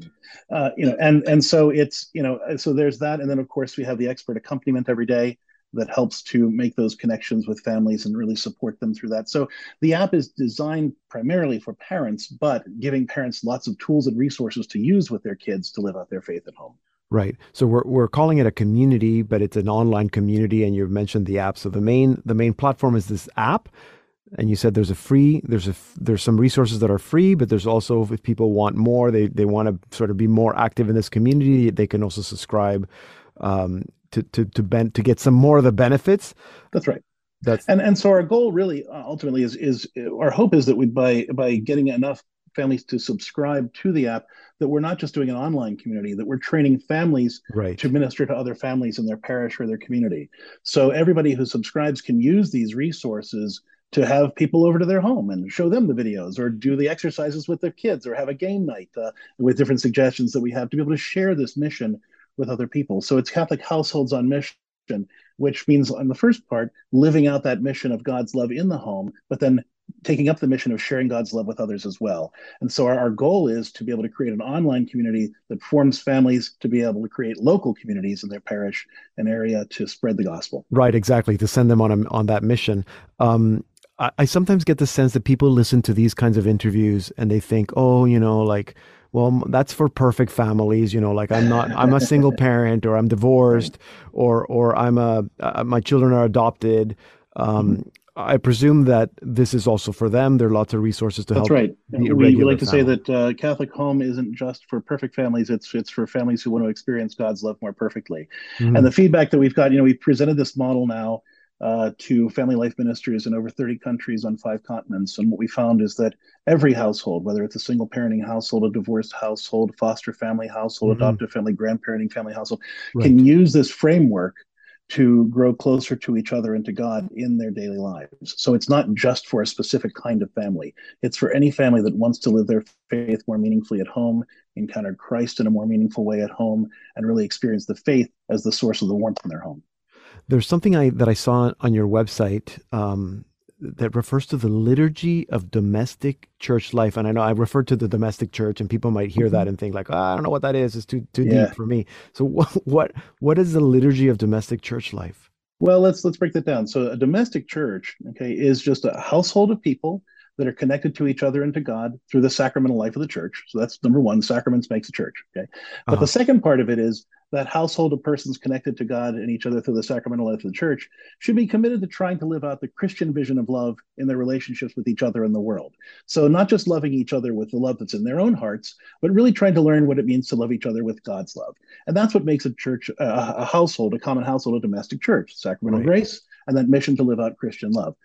[SPEAKER 6] Uh, you know, and and so it's you know, so there's that, and then of course we have the expert accompaniment every day that helps to make those connections with families and really support them through that. So the app is designed primarily for parents, but giving parents lots of tools and resources to use with their kids to live out their faith at home.
[SPEAKER 1] Right. So we're we're calling it a community, but it's an online community and you've mentioned the app. So the main the main platform is this app and you said there's a free there's a there's some resources that are free but there's also if people want more they they want to sort of be more active in this community they can also subscribe um, to to to to get some more of the benefits.
[SPEAKER 6] That's right.
[SPEAKER 1] That's
[SPEAKER 6] and and so our goal really uh, ultimately is is our hope is that we by by getting enough families to subscribe to the app that we're not just doing an online community that we're training families
[SPEAKER 1] right.
[SPEAKER 6] to minister to other families in their parish or their community so everybody who subscribes can use these resources to have people over to their home and show them the videos or do the exercises with their kids or have a game night uh, with different suggestions that we have to be able to share this mission with other people. So it's Catholic households on mission, which means on the first part, living out that mission of God's love in the home, but then taking up the mission of sharing God's love with others as well. And so our, our goal is to be able to create an online community that forms families to be able to create local communities in their parish and area to spread the gospel.
[SPEAKER 1] Right, exactly, to send them on a, on that mission. Um, I, I sometimes get the sense that people listen to these kinds of interviews and they think, oh, you know, like well that's for perfect families you know like i'm not i'm a single parent or i'm divorced or or i'm a uh, my children are adopted um, mm-hmm. I presume that this is also for them. There are lots of resources to
[SPEAKER 6] That's
[SPEAKER 1] help.
[SPEAKER 6] That's right. We, we like to family. say that uh, Catholic Home isn't just for perfect families. It's it's for families who want to experience God's love more perfectly. Mm-hmm. And the feedback that we've got, you know, we've presented this model now uh, to family life ministers in over 30 countries on five continents. And what we found is that every household, whether it's a single parenting household, a divorced household, foster family household, mm-hmm. adoptive family, grandparenting family household, right. can use this framework to grow closer to each other and to God in their daily lives. So it's not just for a specific kind of family. It's for any family that wants to live their faith more meaningfully at home, encounter Christ in a more meaningful way at home, and really experience the faith as the source of the warmth in their home.
[SPEAKER 1] There's something I that I saw on your website um, that refers to the liturgy of domestic church life. And I know I referred to the domestic church, and people might hear that and think like, oh, I don't know what that is. It's too too
[SPEAKER 6] Yeah.
[SPEAKER 1] deep for me. So what what what is the liturgy of domestic church life?
[SPEAKER 6] Well, let's let's break that down. So a domestic church, okay, is just a household of people that are connected to each other and to God through the sacramental life of the church. So that's number one. Sacraments makes a church. Okay. But
[SPEAKER 1] Uh-huh.
[SPEAKER 6] the second part of it is that household of persons connected to God and each other through the sacramental life of the church should be committed to trying to live out the Christian vision of love in their relationships with each other and the world. So not just loving each other with the love that's in their own hearts, but really trying to learn what it means to love each other with God's love. And that's what makes a church, uh, a household, a common household, a domestic church, sacramental
[SPEAKER 1] Right.
[SPEAKER 6] grace, and that mission to live out Christian love.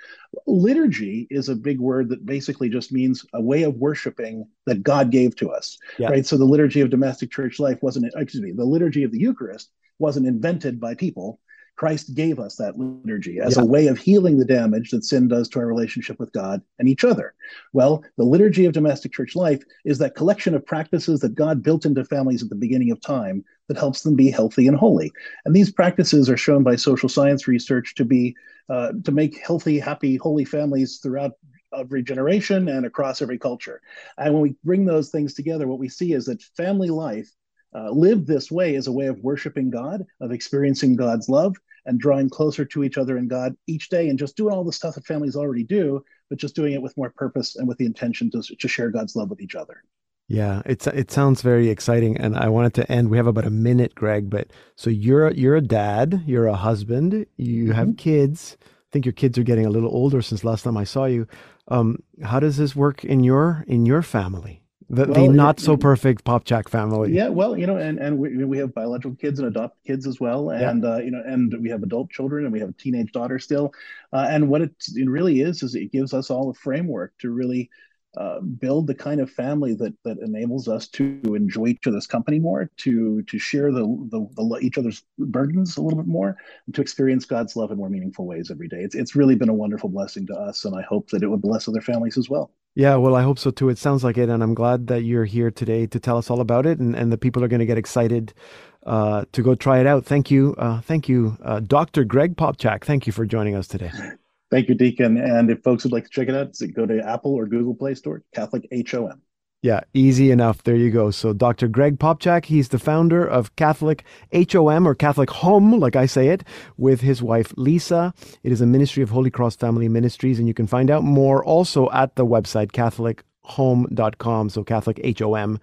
[SPEAKER 6] Liturgy is a big word that basically just means a way of worshiping that God gave to us,
[SPEAKER 1] Yeah.
[SPEAKER 6] right? So the liturgy of domestic church life wasn't, excuse me, the liturgy of the Eucharist wasn't invented by people. Christ gave us that liturgy as
[SPEAKER 1] Yeah.
[SPEAKER 6] a way of healing the damage that sin does to our relationship with God and each other. Well, the liturgy of domestic church life is that collection of practices that God built into families at the beginning of time that helps them be healthy and holy. And these practices are shown by social science research to be uh, to make healthy, happy, holy families throughout every generation and across every culture. And when we bring those things together, what we see is that family life uh, lived this way as a way of worshiping God, of experiencing God's love, and drawing closer to each other and God each day, and just doing all the stuff that families already do, but just doing it with more purpose and with the intention to, to share God's love with each other.
[SPEAKER 1] Yeah, it's it sounds very exciting, and I wanted to end. We have about a minute, Greg. But so you're you're a dad, you're a husband, you have kids. I think your kids are getting a little older since last time I saw you. Um, how does this work in your in your family? The, the not
[SPEAKER 6] it-
[SPEAKER 1] so perfect Popcak family.
[SPEAKER 6] Yeah, well, you know, and and we we have biological kids and adopted kids as well,
[SPEAKER 1] Yeah.
[SPEAKER 6] and uh, you know, and we have adult children, and we have a teenage daughter still. Uh, and what it, it really is is it gives us all a framework to really uh, build the kind of family that that enables us to enjoy each other's company more, to to share the, the the each other's burdens a little bit more, and to experience God's love in more meaningful ways every day. It's it's really been a wonderful blessing to us, and I hope that it would bless other families as well.
[SPEAKER 1] Yeah, well, I hope so too. It sounds like it, and I'm glad that you're here today to tell us all about it, and, and the people are going to get excited uh, to go try it out. Thank you, uh, thank you, uh, Dr. Greg Popcak. Thank you for joining us today.
[SPEAKER 6] Thank you, Deacon. And if folks would like to check it out, go to Apple or Google Play Store, Catholic HOM.
[SPEAKER 1] Yeah, easy enough. There you go. So Dr. Greg Popcak, he's the founder of Catholic HOM or Catholic Home, like I say it, with his wife Lisa. It is a ministry of Holy Cross Family Ministries, and you can find out more also at the website catholichome.com. So Catholic HOM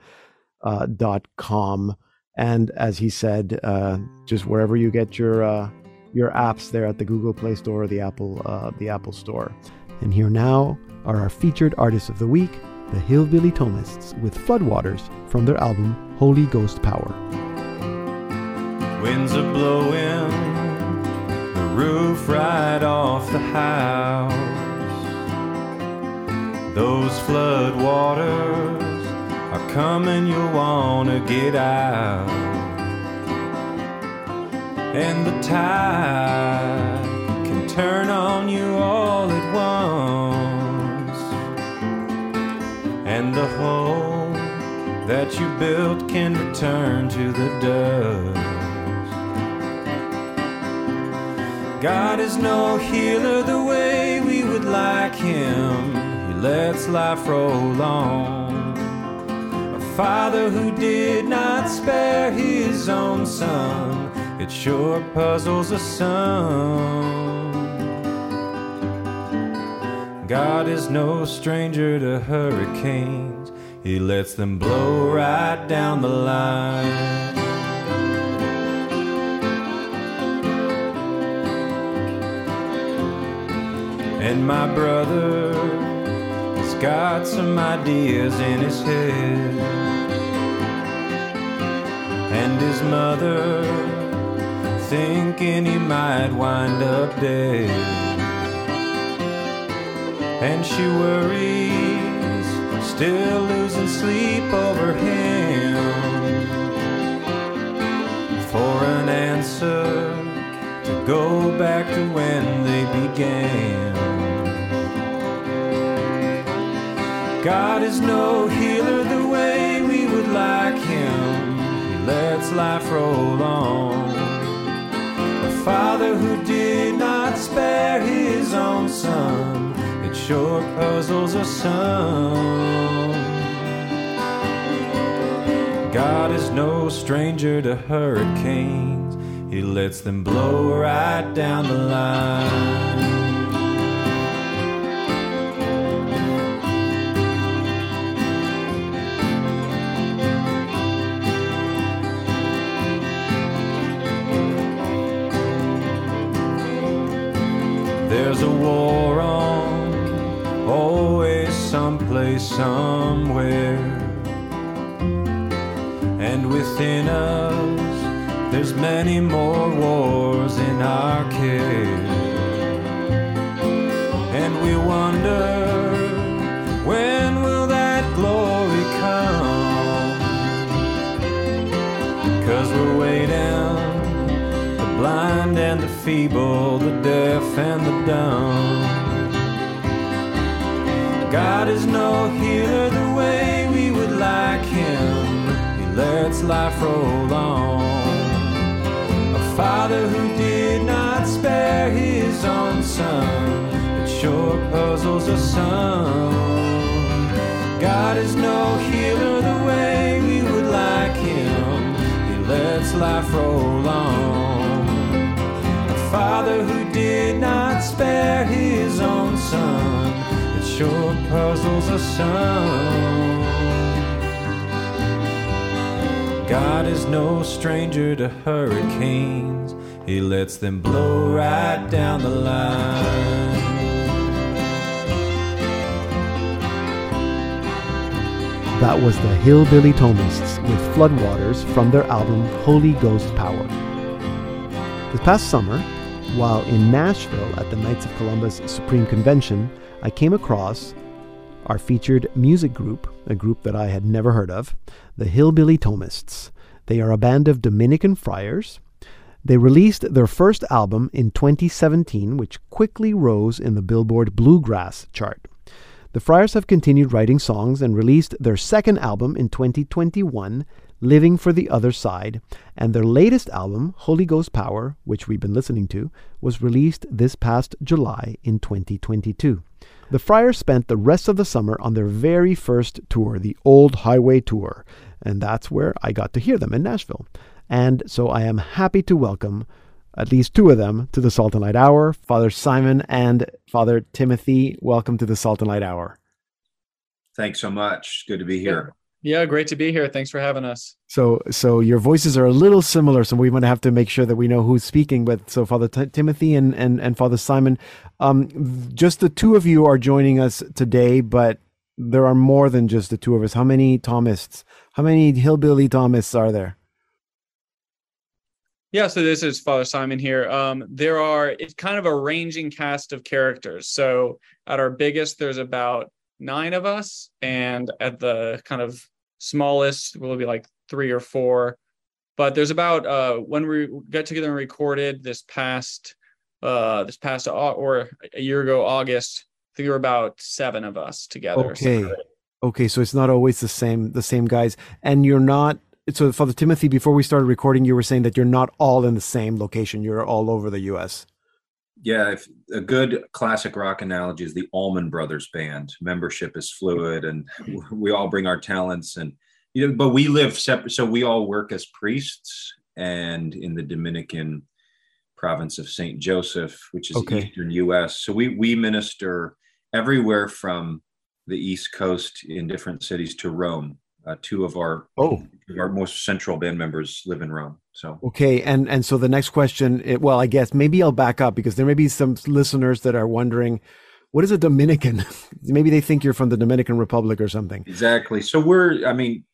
[SPEAKER 1] uh, dot com. And as he said, uh, just wherever you get your uh, your apps there at the Google Play Store or the Apple uh, the Apple Store. And here now are our featured artists of the week, the Hillbilly Thomists, with Floodwaters from their album Holy Ghost Power.
[SPEAKER 2] Winds are blowing the roof right off the house. Those flood waters are coming, you'll want to get out. And the tide can turn on you all at once. And the home that you built can return to the dust. God is no healer the way we would like him. He lets life roll on. A father who did not spare his own son. It sure puzzles a son. God is no stranger to hurricanes. He lets them blow right down the line. And my brother has got some ideas in his head. And his mother thinking he might wind up dead. And she worries, still losing sleep over him. For an answer to go back to when they began. God is no healer the way we would like him. He lets life roll on. A father who did not spare his own son. Sure puzzles a some. God is no stranger to hurricanes, He lets them blow right down the line. There's a war on, always someplace, somewhere. And within us, there's many more wars in our care. And we wonder, when will that glory come? Cause we're waiting the blind and the feeble, the deaf and the dumb. God is no healer the way we would like him. He lets life roll on. A father who did not spare his own son, it sure puzzles a son. God is no healer the way we would like him. He lets life roll sure puzzles a son. God is no stranger to hurricanes, he lets them blow right down the line.
[SPEAKER 1] That was the Hillbilly Thomists with Floodwaters from their album Holy Ghost Power. This past summer, while in Nashville at the Knights of Columbus Supreme Convention, I came across our featured music group, a group that I had never heard of, the Hillbilly Thomists. They are a band of Dominican friars. They released their first album in 2017, which quickly rose in the Billboard Bluegrass chart. The Friars have continued writing songs and released their second album in 2021, Living for the Other Side, and their latest album, Holy Ghost Power, which we've been listening to, was released this past July in 2022. The Friars spent the rest of the summer on their very first tour, the Old Highway Tour, and that's where I got to hear them in Nashville. And so I am happy to welcome at least two of them to the Salt and Light Hour, Father Simon and Father Timothy. Welcome to the Salt and Light Hour.
[SPEAKER 7] Thanks so much. Good to be here.
[SPEAKER 8] Yeah, great to be here. Thanks for having us.
[SPEAKER 1] So, so your voices are a little similar, so we might have to make sure that we know who's speaking. But so, Father T- Timothy and, and and Father Simon, um, just the two of you are joining us today, but there are more than just the two of us. How many Thomists? How many hillbilly Thomists are there?
[SPEAKER 8] Yeah, so this is Father Simon here. Um, there are it's kind of a ranging cast of characters. So at our biggest, there's about nine of us, and at the kind of smallest, will be like three or four. But there's about uh, when we got together and recorded this past uh, this past or a year ago August. I think there were about seven of us together.
[SPEAKER 1] Okay. Okay, so it's not always the same the same guys, and you're not. So, Father Timothy, before we started recording, you were saying that you're not all in the same location. You're all over the U.S.
[SPEAKER 7] Yeah, if, a good classic rock analogy is the Allman Brothers Band. Membership is fluid, and we all bring our talents, and you know, but we live separate. So we all work as priests, and in the Dominican province of Saint Joseph, which is
[SPEAKER 1] Okay.
[SPEAKER 7] eastern U.S. So we we minister everywhere from the East Coast in different cities to Rome. Uh, two of our
[SPEAKER 1] Oh.
[SPEAKER 7] our most central band members live in Rome. So
[SPEAKER 1] Okay, and and so the next question, it, well, I guess maybe I'll back up because there may be some listeners that are wondering, what is a Dominican? maybe they think you're from the Dominican Republic or something.
[SPEAKER 7] Exactly. So we're, I mean,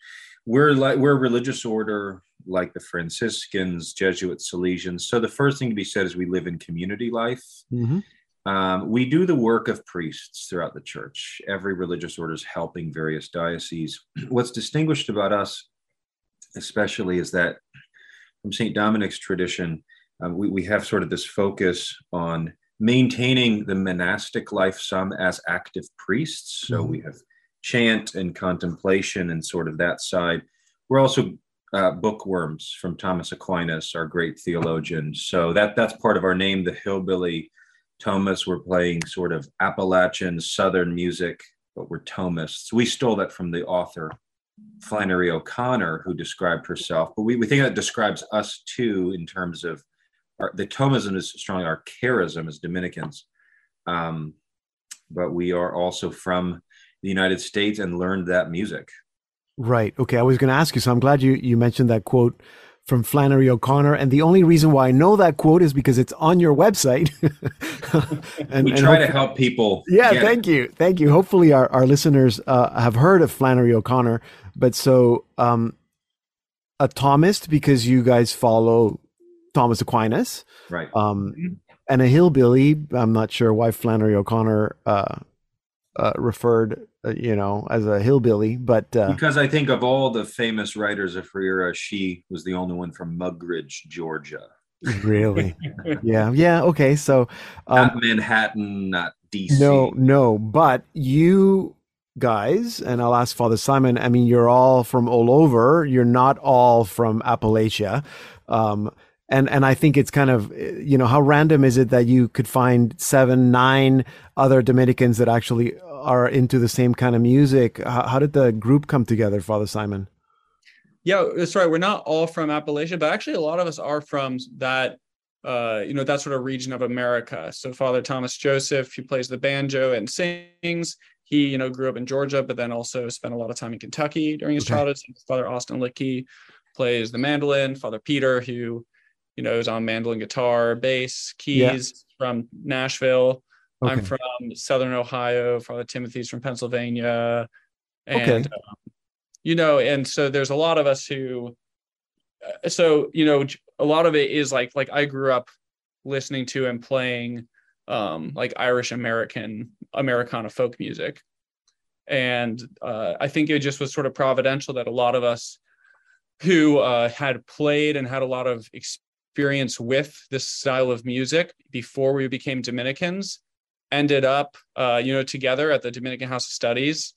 [SPEAKER 7] we're like we're a religious order like the Franciscans, Jesuits, Salesians. So the first thing to be said is we live in community life.
[SPEAKER 1] Mm-hmm.
[SPEAKER 7] Um, we do the work of priests throughout the church. Every religious order is helping various dioceses. What's distinguished about us, especially, is that from St. Dominic's tradition, um, we, we have sort of this focus on maintaining the monastic life, some as active priests. So
[SPEAKER 1] Mhm.
[SPEAKER 7] we have chant and contemplation and sort of that side. We're also uh, bookworms from Thomas Aquinas, our great theologian. So that that's part of our name, the hillbilly Thomists were playing sort of Appalachian Southern music, but we're Thomists. We stole that from the author Flannery O'Connor, who described herself, but we, we think that describes us too in terms of our, the Thomism is strongly our charism as Dominicans. Um, but we are also from the United States and learned that music.
[SPEAKER 1] Right. Okay. I was going to ask you. So I'm glad you, you mentioned that quote from Flannery O'Connor. And the only reason why I know that quote is because it's on your website.
[SPEAKER 7] and, we try and to help people.
[SPEAKER 1] Yeah. Thank it. you. Thank you. Hopefully our, our listeners uh, have heard of Flannery O'Connor. But so um, a Thomist because you guys follow Thomas Aquinas.
[SPEAKER 7] Right.
[SPEAKER 1] Um, mm-hmm. and a hillbilly. I'm not sure why Flannery O'Connor uh, uh, referred, you know, as a hillbilly, but uh,
[SPEAKER 7] because I think of all the famous writers of her era, she was the only one from Mugridge, Georgia.
[SPEAKER 1] Really? yeah. Yeah. Okay. So,
[SPEAKER 7] um, not Manhattan, not DC.
[SPEAKER 1] No, no. But you guys, and I'll ask Father Simon. I mean, you're all from all over. You're not all from Appalachia. Um, and and I think it's kind of you know how random is it that you could find seven nine other Dominicans that actually are into the same kind of music how, how did the group come together Father Simon
[SPEAKER 8] yeah that's right we're not all from Appalachia but actually a lot of us are from that uh, you know that sort of region of America so Father Thomas Joseph he plays the banjo and sings he you know grew up in Georgia but then also spent a lot of time in Kentucky during his okay. childhood Father Austin Litke plays the mandolin Father Peter who you know, is on mandolin, guitar, bass, keys yeah. from Nashville. Okay. I'm from Southern Ohio. Father Timothy's from Pennsylvania. And, okay. Um, you know, and so there's a lot of us who, uh, so, you know, a lot of it is like, like I grew up listening to and playing um, like Irish American, Americana folk music. And uh, I think it just was sort of providential that a lot of us who uh, had played and had a lot of experience experience with this style of music before we became Dominicans ended up, uh, you know, together at the Dominican House of Studies,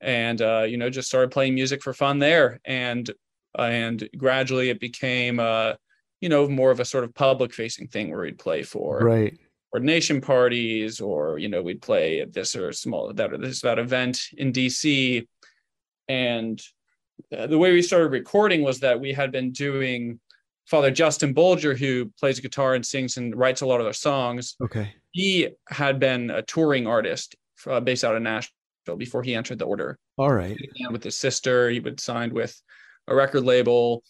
[SPEAKER 8] and uh, you know, just started playing music for fun there, and and gradually it became, uh, you know, more of a sort of public-facing thing where we'd play for
[SPEAKER 1] right
[SPEAKER 8] ordination parties, or you know, we'd play at this or small that or this that event in DC, and uh, the way we started recording was that we had been doing Father Justin Bolger, who plays guitar and sings and writes a lot of our songs.
[SPEAKER 1] Okay.
[SPEAKER 8] He had been a touring artist uh, based out of Nashville before he entered the order.
[SPEAKER 1] All right.
[SPEAKER 8] with his sister, he would signed with a record label,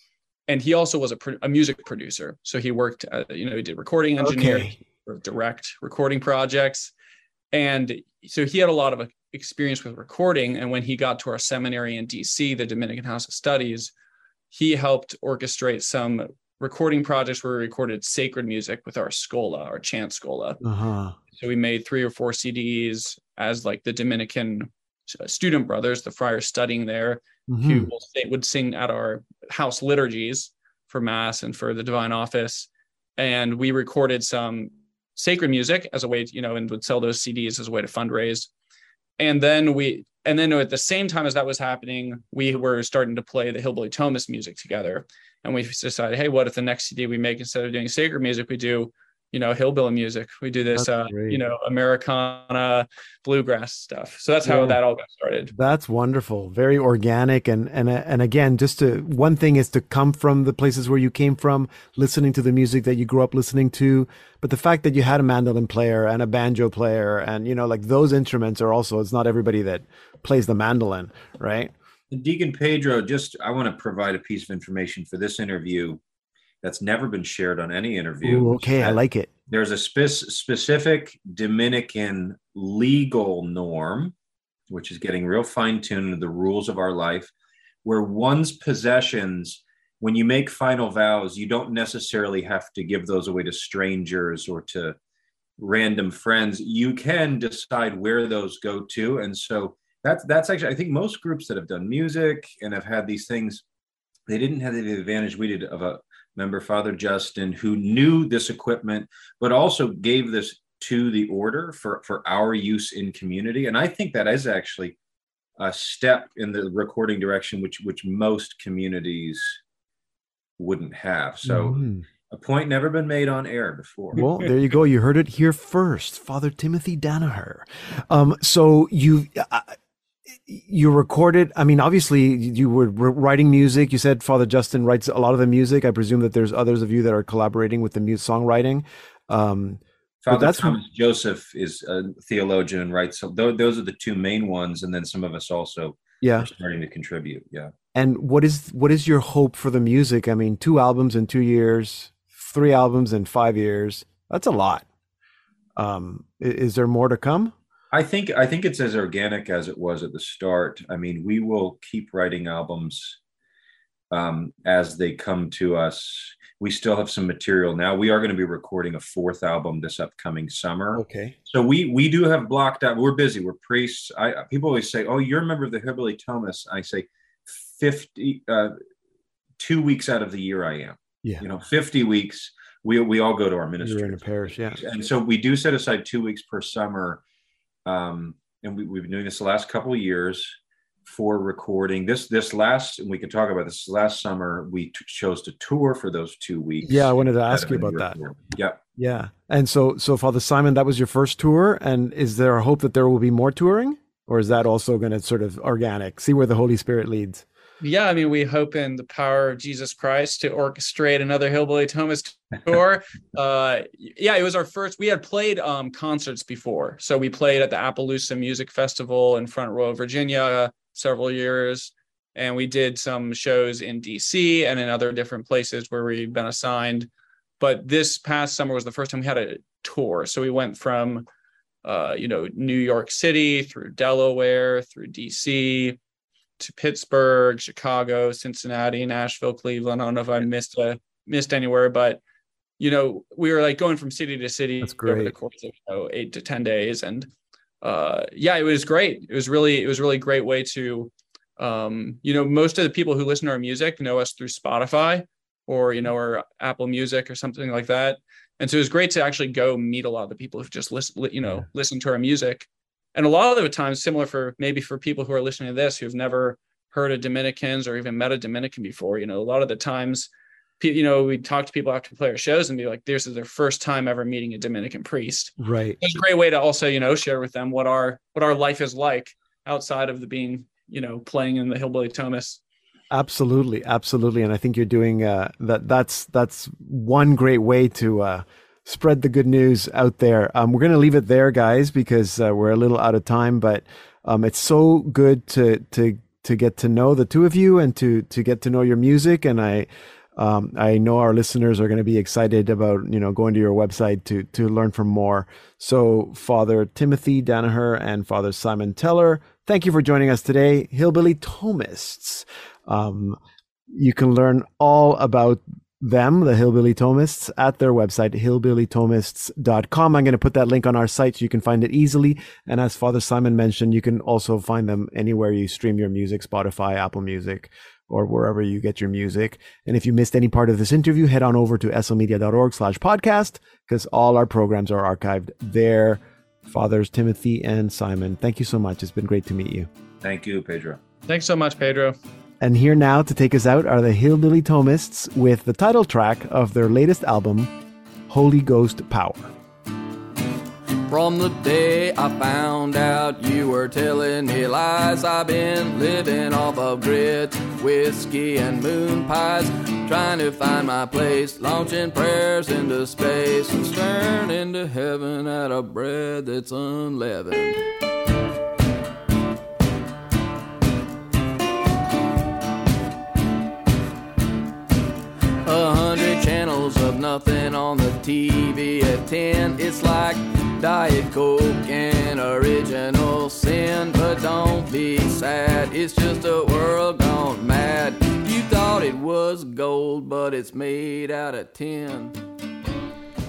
[SPEAKER 8] and he also was a, a music producer. So he worked, uh, you know, he did recording engineer, okay. direct recording projects, and so he had a lot of experience with recording. And when he got to our seminary in DC, the Dominican House of Studies, he helped orchestrate some recording projects where we recorded sacred music with our schola, our chant schola. Uh-huh. So we made three or four CDs as like the Dominican uh, student brothers, the friars studying there, mm-hmm. who would sing at our house liturgies for mass and for the divine office. And we recorded some sacred music as a way, to, you know, and would sell those CDs as a way to fundraise. And then we, and then at the same time as that was happening, we were starting to play the Hillbilly Thomists music together and we decided, hey, what if the next CD we make instead of doing sacred music, we do, you know, hillbilly music. We do this, uh, you know, Americana bluegrass stuff. So that's how yeah. that all got started.
[SPEAKER 1] That's wonderful. Very organic, and and and again, just to one thing is to come from the places where you came from, listening to the music that you grew up listening to. But the fact that you had a mandolin player and a banjo player, and you know, like those instruments are also. It's not everybody that plays the mandolin, right?
[SPEAKER 7] Deacon Pedro, just I want to provide a piece of information for this interview that's never been shared on any interview.
[SPEAKER 1] Ooh, okay, I like it.
[SPEAKER 7] There's a spe- specific Dominican legal norm, which is getting real fine tuned to the rules of our life, where one's possessions, when you make final vows, you don't necessarily have to give those away to strangers or to random friends. You can decide where those go to. And so that's that's actually I think most groups that have done music and have had these things, they didn't have the advantage we did of a member, Father Justin, who knew this equipment, but also gave this to the order for for our use in community. And I think that is actually a step in the recording direction which which most communities wouldn't have. So. Mm-hmm. A point never been made on air before.
[SPEAKER 1] Well, there you go. You heard it here first, Father Timothy Danaher. Um, so you uh, you recorded. I mean, obviously, you were writing music. You said Father Justin writes a lot of the music. I presume that there's others of you that are collaborating with the music songwriting. Um,
[SPEAKER 7] Father that's Thomas Joseph is a theologian, right? So those are the two main ones, and then some of us also
[SPEAKER 1] yeah
[SPEAKER 7] are starting to contribute. Yeah.
[SPEAKER 1] And what is what is your hope for the music? I mean, two albums in two years three albums in five years. That's a lot. Um, is there more to come?
[SPEAKER 7] I think I think it's as organic as it was at the start. I mean, we will keep writing albums um, as they come to us. We still have some material now. We are going to be recording a fourth album this upcoming summer.
[SPEAKER 1] Okay.
[SPEAKER 7] So we we do have blocked out. We're busy. We're priests. I people always say, "Oh, you're a member of the Hillbilly Thomists." I say, fifty uh, two weeks out of the year I am.
[SPEAKER 1] Yeah.
[SPEAKER 7] You know, 50 weeks, we, we all go to our ministry.
[SPEAKER 1] You're in a parish, yeah.
[SPEAKER 7] And so we do set aside two weeks per summer. Um, and we, we've been doing this the last couple of years for recording. This this last and we can talk about this last summer we t- chose to tour for those two weeks.
[SPEAKER 1] Yeah i wanted to ask you about that.
[SPEAKER 7] yeah
[SPEAKER 1] yeah. And so so father simon that was your first tour and is there a hope that there will be more touring? Or is that also going to sort of organic? See where the holy spirit leads
[SPEAKER 8] yeah, I mean, we hope in the power of Jesus Christ to orchestrate another Hillbilly Thomists tour. uh, yeah, it was our first. We had played um, concerts before, so we played at the Appaloosa Music Festival in Front Royal, Virginia, several years, and we did some shows in DC and in other different places where we've been assigned. But this past summer was the first time we had a tour, so we went from, uh, you know, New York City through Delaware, through DC to Pittsburgh, Chicago, Cincinnati, Nashville, Cleveland. I don't know if I missed a, missed anywhere, but you know, we were like going from city to city over the course of you know eight to ten days, and uh, yeah, it was great. It was really it was really great way to, um, you know, most of the people who listen to our music know us through Spotify or you know or Apple Music or something like that. And so it was great to actually go meet a lot of the people who just listen, you know, listen to our music and a lot of the times similar for maybe for people who are listening to this who've never heard of dominicans or even met a dominican before you know a lot of the times you know we talk to people after we play our shows and be like this is their first time ever meeting a dominican priest.
[SPEAKER 1] Right.
[SPEAKER 8] It's a great way to also you know share with them what our what our life is like outside of the being you know playing in the hillbilly thomists.
[SPEAKER 1] Absolutely. Absolutely. And i think you're doing uh that that's that's one great way to uh spread the good news out there. Um, we're going to leave it there, guys, because uh, we're a little out of time. But um, it's so good to to to get to know the two of you and to to get to know your music. And I um, I know our listeners are going to be excited about you know going to your website to to learn from more. So Father Timothy Danaher and Father Simon Teller, thank you for joining us today, Hillbilly Thomists. Um, you can learn all about them, the Hillbilly Thomists, at their website, hillbillythomists.com. I'm going to put that link on our site so you can find it easily. And as Father Simon mentioned, you can also find them anywhere you stream your music, Spotify, Apple Music, or wherever you get your music. And if you missed any part of this interview, head on over to slmedia.org slash podcast because all our programs are archived there. Fathers Timothy and Simon, thank you so much. It's been great to meet you.
[SPEAKER 7] Thank you, Pedro.
[SPEAKER 8] Thanks so much, Pedro.
[SPEAKER 1] And here now to take us out are the Hillbilly Thomists with the title track of their latest album, Holy Ghost Power.
[SPEAKER 9] From the day I found out you were telling me lies, I've been living off of grits, whiskey, and moon pies. Trying to find my place, launching prayers into space, and staring into heaven at a bread that's unleavened. A hundred channels of nothing on the TV at 10. It's like Diet Coke and original sin. But don't be sad, it's just a world gone mad. You thought it was gold, but it's made out of tin.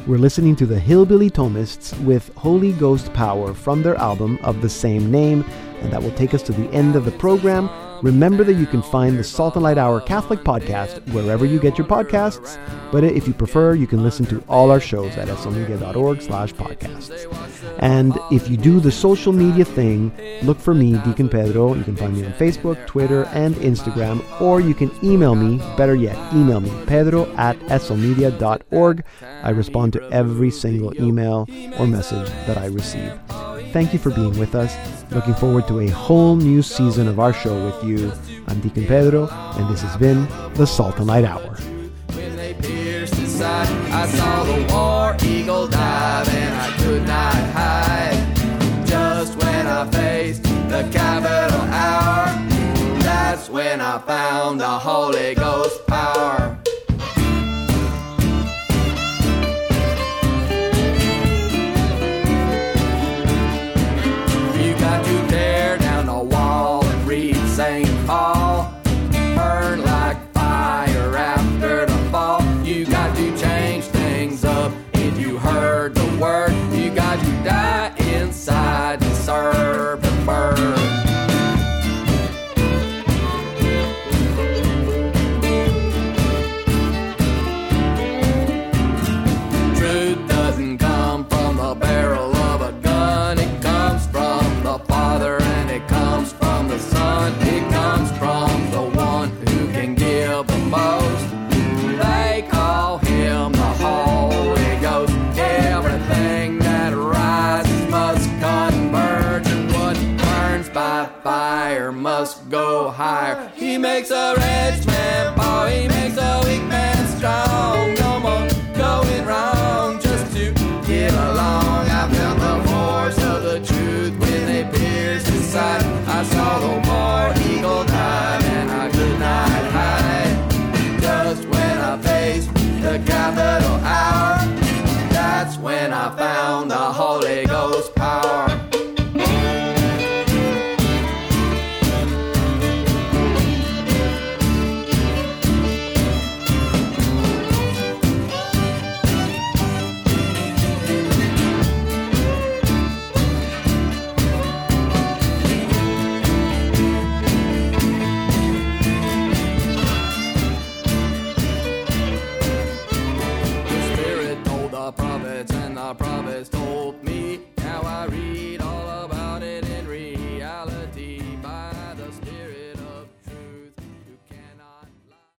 [SPEAKER 1] We're listening to the Hillbilly Thomists with Holy Ghost Power from their album of the same name, and that will take us to the end of the program. Remember that you can find the Salt and Light Hour Catholic podcast wherever you get your podcasts, but if you prefer, you can listen to all our shows at slmedia.org slash podcasts. And if you do the social media thing, look for me, Deacon Pedro. You can find me on Facebook, Twitter, and Instagram, or you can email me, better yet, email me, pedro at slmedia.org. I respond to every single email or message that I receive. Thank you for being with us. Looking forward to a whole new season of our show with you. I'm Deacon Pedro, and this has been the Salt and Light Hour.
[SPEAKER 9] I saw the war eagle dive, and I could not hide. Just when I faced the capital hour, that's when I found the Holy Ghost power.